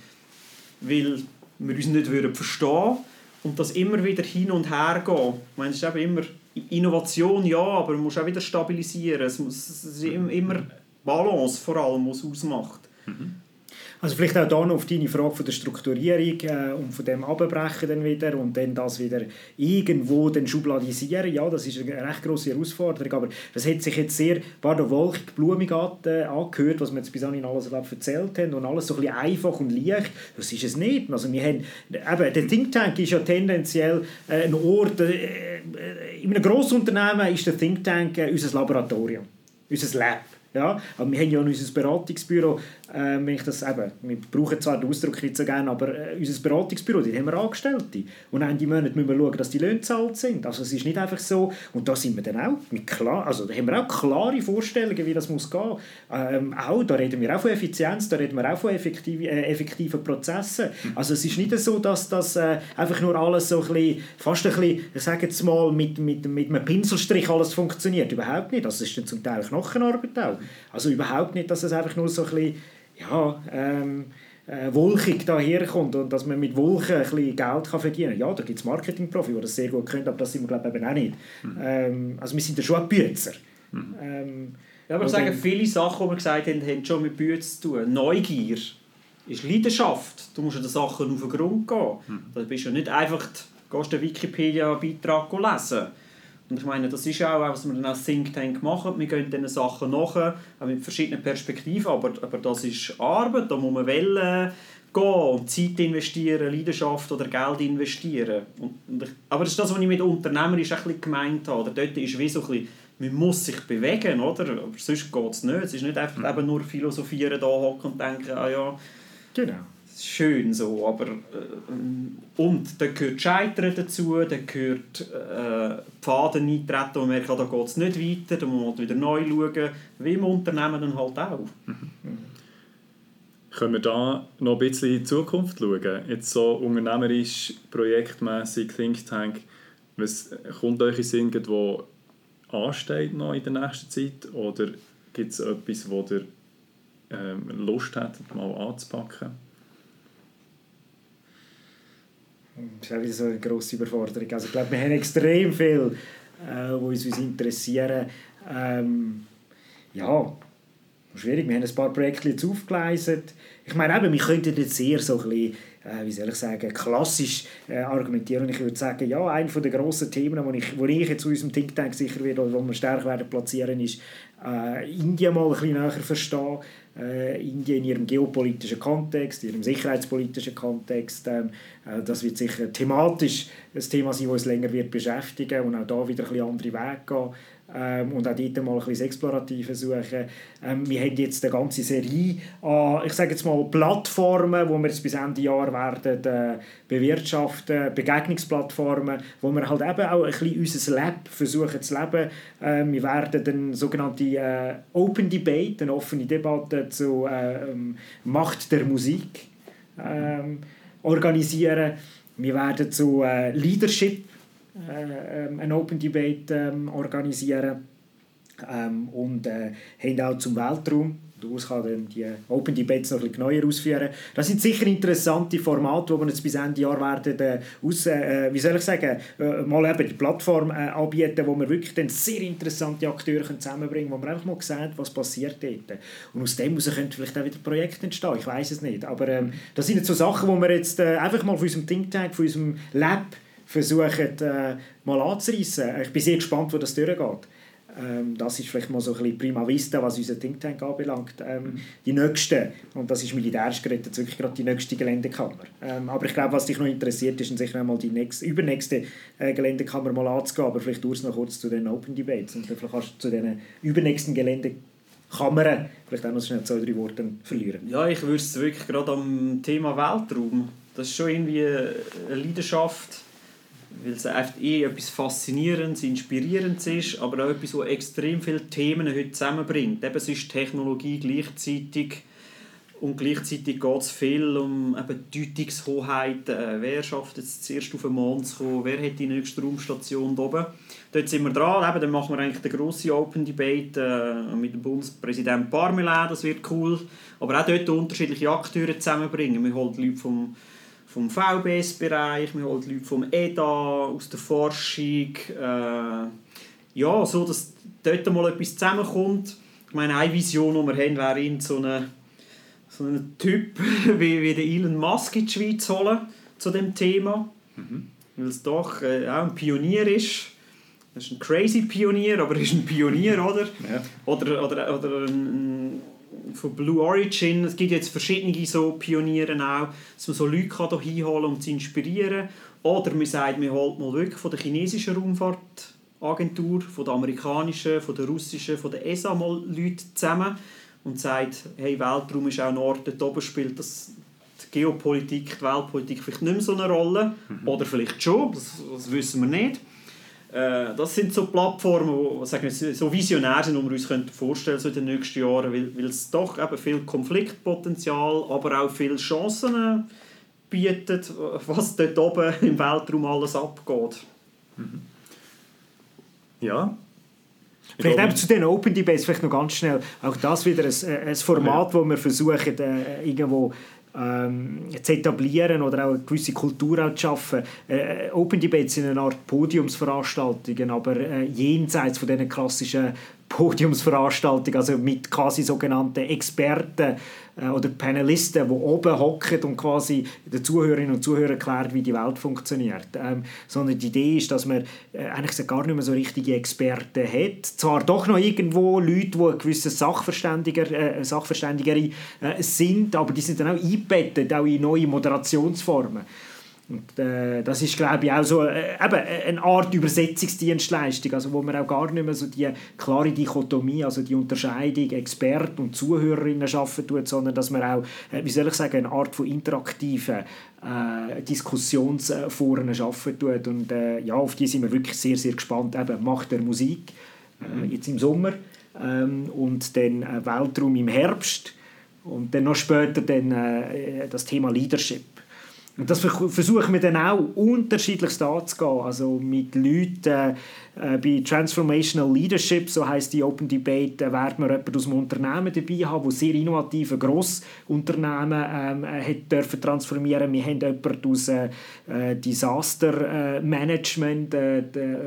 weil wir uns nicht würden verstehen und das immer wieder hin und her gehen. Ich meine, es ist eben immer Innovation, ja, aber man muss auch wieder stabilisieren. Es, muss, es ist immer Balance vor allem, was ausmacht. Mhm. Also vielleicht auch da noch auf deine Frage von der Strukturierung äh, und von dem Abbrechen dann wieder und dann das wieder irgendwo dann schubladisieren. Ja, das ist eine recht grosse Herausforderung, aber das hat sich jetzt sehr, wolkig, blumig äh, angehört, was wir jetzt bis anhin alles erzählt haben und alles so ein bisschen einfach und leicht. Das ist es nicht. Also wir haben, eben, der Think Tank ist ja tendenziell äh, ein Ort, äh, äh in einem Grossunternehmen ist der Think Tank äh, unser Laboratorium, unser Lab. Ja, aber wir haben ja unser Beratungsbüro, äh, wenn ich das eben, wir brauchen zwar den Ausdruck nicht so gerne, aber äh, unser Beratungsbüro, dort haben wir Angestellte. Und Ende Monat müssen wir schauen, dass die Löhne gezahlt sind. Also es ist nicht einfach so, und da sind wir dann auch, mit klar, also da haben wir auch klare Vorstellungen, wie das muss gehen. Ähm, auch, da reden wir auch von Effizienz, da reden wir auch von effektiv, äh, effektiven Prozessen. Also es ist nicht so, dass das äh, einfach nur alles so ein bisschen, fast ein bisschen, ich sage jetzt mal, mit, mit, mit einem Pinselstrich alles funktioniert. Überhaupt nicht. Das ist dann zum Teil Knochenarbeit auch. Also überhaupt nicht, dass es einfach nur so ein bisschen, ja, ähm, äh, wolkig daherkommt und dass man mit Wolken ein bisschen Geld kann verdienen kann. Ja, da gibt es Marketingprofi, die das sehr gut können, aber das sind wir glaube ich eben auch nicht. Mhm. Ähm, also wir sind ja schon ein Bützer. Mhm. Ähm, ja, aber ich sage, viele Sachen, die wir gesagt haben, haben schon mit Bütz zu tun. Neugier ist Leidenschaft. Du musst den Sachen auf den Grund gehen. Mhm. Da bist du nicht einfach, gehst den Wikipedia-Beitrag lesen und ich meine, das ist ja auch, was wir dann als Think Tank machen. Wir gehen diesen Sachen nach, mit verschiedenen Perspektiven, aber, aber das ist Arbeit, da muss man wählen gehen und Zeit investieren, Leidenschaft oder Geld investieren. Und, und ich, aber das ist das, was ich mit Unternehmern ist ein bisschen gemeint habe. Oder dort ist wie so ein bisschen, man muss sich bewegen, oder? Aber sonst geht es nicht. Es ist nicht einfach eben nur philosophieren, da hocken und denken, ah ja, genau schön so, aber äh, und dann gehört Scheitern dazu, dann gehört äh, Pfade eintreten und merken, da geht es nicht weiter, dann muss man wieder neu schauen, wie im Unternehmen dann halt auch. Mhm. Können wir da noch ein bisschen in die Zukunft schauen? Jetzt so unternehmerisch, projektmäßig, Think Tank, was kommt euch in Sinn, was ansteht noch in der nächsten Zeit? Oder gibt es etwas, wo ihr ähm, Lust hättet, mal anzupacken? Das ist eine grosse Überforderung. Also ich glaube, wir haben extrem viel, äh, wo uns, uns interessieren. Ähm, ja, schwierig. Wir haben ein paar Projekte jetzt aufgeleistet. Ich meine, eben, wir könnten jetzt sehr so ein bisschen, äh, wie soll ich sagen, klassisch äh, argumentieren. Und ich würde sagen, ja, ein der grossen Themen, wo ich, wo ich jetzt aus unserem Think Tank sicher wird, oder wo wir stärker werden platzieren, ist äh, Indien mal ein bisschen näher verstehen äh, Indien in ihrem geopolitischen Kontext, in ihrem sicherheitspolitischen Kontext. Ähm, äh, das wird sicher thematisch ein Thema sein, das uns länger wird beschäftigen und auch da wieder ein bisschen andere Wege gehen ähm, und auch dort mal ein bisschen Explorative suchen. Ähm, wir haben jetzt eine ganze Serie an, ich sage jetzt mal, Plattformen, wo wir jetzt bis Ende Jahr werden äh, bewirtschaften, Begegnungsplattformen, wo wir halt eben auch ein bisschen unser Lab versuchen zu leben. Ähm, wir werden eine sogenannte äh, Open Debate, eine offene Debatte zu äh, Macht der Musik ähm, organisieren. Wir werden zu äh, Leadership äh, ähm, eine Open Debate ähm, organisieren ähm, und äh, haben auch zum Weltraum Urs kann dann die Open Debates noch ein genauer ausführen. Das sind sicher interessante Formate, die wir jetzt bis Ende Jahr werden äh, aus, äh, wie soll ich sagen, äh, mal eben die Plattform äh, anbieten, wo wir wirklich dann sehr interessante Akteure zusammenbringen können, wo man einfach mal sehen, was passiert dort. Und aus dem heraus könnte vielleicht auch wieder Projekte entstehen, ich weiß es nicht. Aber ähm, das sind jetzt so Sachen, die wir jetzt äh, einfach mal von unserem Think Tank, von unserem Lab versuchen äh, mal anzureissen. Ich bin sehr gespannt, wo das durchgeht. Ähm, das ist vielleicht mal so ein bisschen prima vista, was unser Think Tank anbelangt. Ähm, die nächste, und das ist militärisch geredet, jetzt wirklich gerade die nächste Geländekammer. Ähm, aber ich glaube, was dich noch interessiert, ist sicher mal die nächste, übernächste äh, Geländekammer mal anzugehen, aber vielleicht durchs noch kurz zu den Open Debates und vielleicht kannst du zu den übernächsten Geländekammern vielleicht auch noch schnell zwei, drei Worte verlieren. Ja, ich würde es wirklich gerade am Thema Weltraum, das ist schon irgendwie eine Leidenschaft, weil es einfach eh etwas Faszinierendes, Inspirierendes ist, aber auch etwas, das extrem viele Themen heute zusammenbringt. Eben, es ist Technologie gleichzeitig und gleichzeitig geht es viel um eben Deutungshoheiten. Äh, wer schafft es zuerst auf den Mond zu kommen? Wer hat die nächste Raumstation da oben? Dort sind wir dran. Eben, dann machen wir eigentlich eine grosse Open Debate äh, mit dem Bundespräsident Parmelin. Das wird cool. Aber auch dort unterschiedliche Akteure zusammenbringen. Wir holen Leute vom vom VBS-Bereich, wir holen Leute vom EDA, aus der Forschung. Äh, ja, so dass dort mal etwas zusammenkommt. Ich meine, eine Vision, die wir haben, wäre in so einen, so einen Typ wie, wie den Elon Musk in die Schweiz holen zu dem Thema. Mhm. Weil es doch äh, auch ein Pionier ist. Er ist ein crazy Pionier, aber er ist ein Pionier, oder? Ja. Oder, oder, oder ein, von Blue Origin, es gibt jetzt verschiedene so Pioniere auch, dass man so Leute kann hier hinholen um zu inspirieren. Oder man sagt, man holt mal wirklich von der chinesischen Raumfahrtagentur, von der amerikanischen, von der russischen, von der ESA mal Leute zusammen und sagt, hey, Weltraum ist auch ein Ort, dort oben spielt das die Geopolitik, die Weltpolitik vielleicht nicht mehr so eine Rolle. Mhm. Oder vielleicht schon, das, das wissen wir nicht. Äh, das sind so Plattformen, die sagen wir, so visionär sind, die wir uns vorstellen können so in den nächsten Jahren, weil, weil es doch eben viel Konfliktpotenzial, aber auch viele Chancen bietet, was dort oben im Weltraum alles abgeht. Mhm. Ja, Vielleicht eben zu den Open Debates vielleicht noch ganz schnell. Auch das wieder ein, ein Format, wo wir versuchen, äh, irgendwo ähm, zu etablieren oder auch eine gewisse Kultur zu schaffen. Äh, Open Debates sind eine Art Podiumsveranstaltungen, aber äh, jenseits von diesen klassischen Podiumsveranstaltungen, also mit quasi sogenannten Experten äh, oder Panelisten, die oben hocken und quasi den Zuhörerinnen und Zuhörern erklären, wie die Welt funktioniert. Ähm, sondern die Idee ist, dass man äh, eigentlich gar nicht mehr so richtige Experten hat. Zwar doch noch irgendwo Leute, die ein gewisses Sachverständiger, äh, Sachverständigere äh, sind, aber die sind dann auch eingebettet, auch in neue Moderationsformen. Und, äh, das ist, glaube ich, auch so äh, eben eine Art Übersetzungsdienstleistung, also wo man auch gar nicht mehr so die klare Dichotomie, also die Unterscheidung Expert und Zuhörerinnen schaffen tut, sondern dass man auch, äh, wie soll ich sagen, eine Art von interaktiven äh, Diskussionsforen schaffen tut. Und äh, ja, auf die sind wir wirklich sehr, sehr gespannt. Eben, Macht der Musik, äh, jetzt im Sommer ähm, und dann äh, Weltraum im Herbst und dann noch später dann, äh, das Thema Leadership. Und das versuchen wir dann auch unterschiedlich anzugehen. Also mit Leuten äh, bei Transformational Leadership, so heißt die Open Debate, äh, werden wir jemanden aus dem Unternehmen dabei haben, der sehr innovative Grossunternehmen ähm, hat dürfen transformieren. Wir haben jemanden aus äh, äh Disaster Management, äh,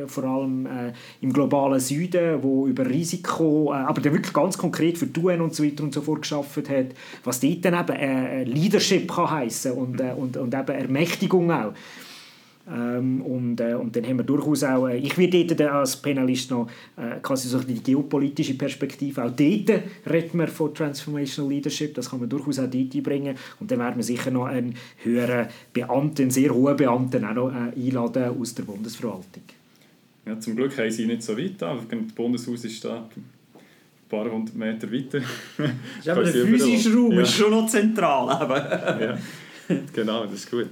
vor allem äh, im globalen Süden, wo über Risiko, aber der wirklich ganz konkret für die UN und so weiter und so fort geschafft hat, was dort dann eben Leadership kann heißen und, und, und eben Ermächtigung auch. Ähm, und, äh, und dann haben wir durchaus auch, äh, ich werde dort als Panelist noch äh, quasi so die geopolitische Perspektive, auch dort reden wir von Transformational Leadership, das kann man durchaus auch dort einbringen und dann werden wir sicher noch einen höheren Beamten, einen sehr hohen Beamten auch noch äh, einladen aus der Bundesverwaltung. Ja, zum Glück haben sie nicht so weit da, das Bundeshaus ist da ein paar hundert Meter weiter. aber der physische Raum ja. ist schon noch zentral. Aber. ja, genau, das ist gut.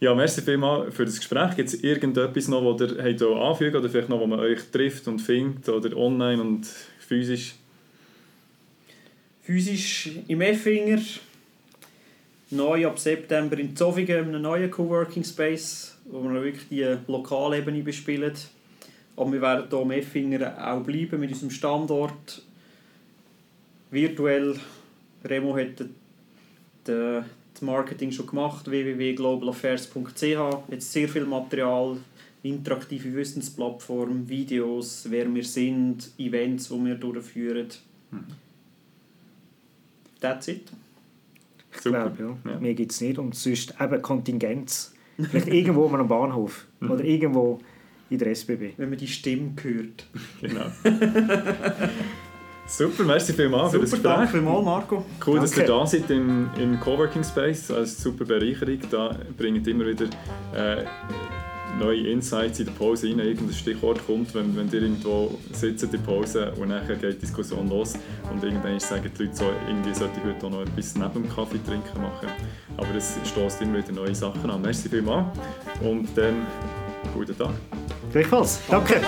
Ja, merci vielmals für das Gespräch. Gibt es irgendetwas noch, was ihr habt anfügen oder vielleicht noch, wo man euch trifft und findet oder online und physisch? Physisch im Effinger, neu ab September in Zofingen, einem neuen Coworking Space, wo wir wirklich die Lokalebene bespielen. Aber wir werden hier im Effinger auch bleiben mit unserem Standort. virtuell. Remo hat das Marketing schon gemacht, www.globalaffairs.ch. Jetzt sehr viel Material, interaktive Wissensplattform, Videos, wer wir sind, Events, die wir durchführen. Mhm. That's it. Ich glaube, ja. ja. Mehr gibt es nicht. Und sonst eben Kontingenz. Vielleicht irgendwo am Bahnhof mhm. oder irgendwo in der SBB. Wenn man die Stimme hört. Genau. Super, merci vielmals super, für das Gespräch. Danke vielmals, Marco. Cool, danke. dass ihr da seid im, im Coworking Space. Als super Bereicherung. Da bringt immer wieder äh, neue Insights in der Pause rein. Irgendein Stichwort kommt, wenn, wenn ihr irgendwo sitzt in der Pause und nachher geht die Diskussion los. Und irgendwann sagen die Leute so, irgendwie sollte ich heute auch noch etwas neben dem Kaffee trinken machen. Aber es stößt immer wieder neue Sachen an. Merci vielmals und dann guten Tag. Gleichfalls. Danke.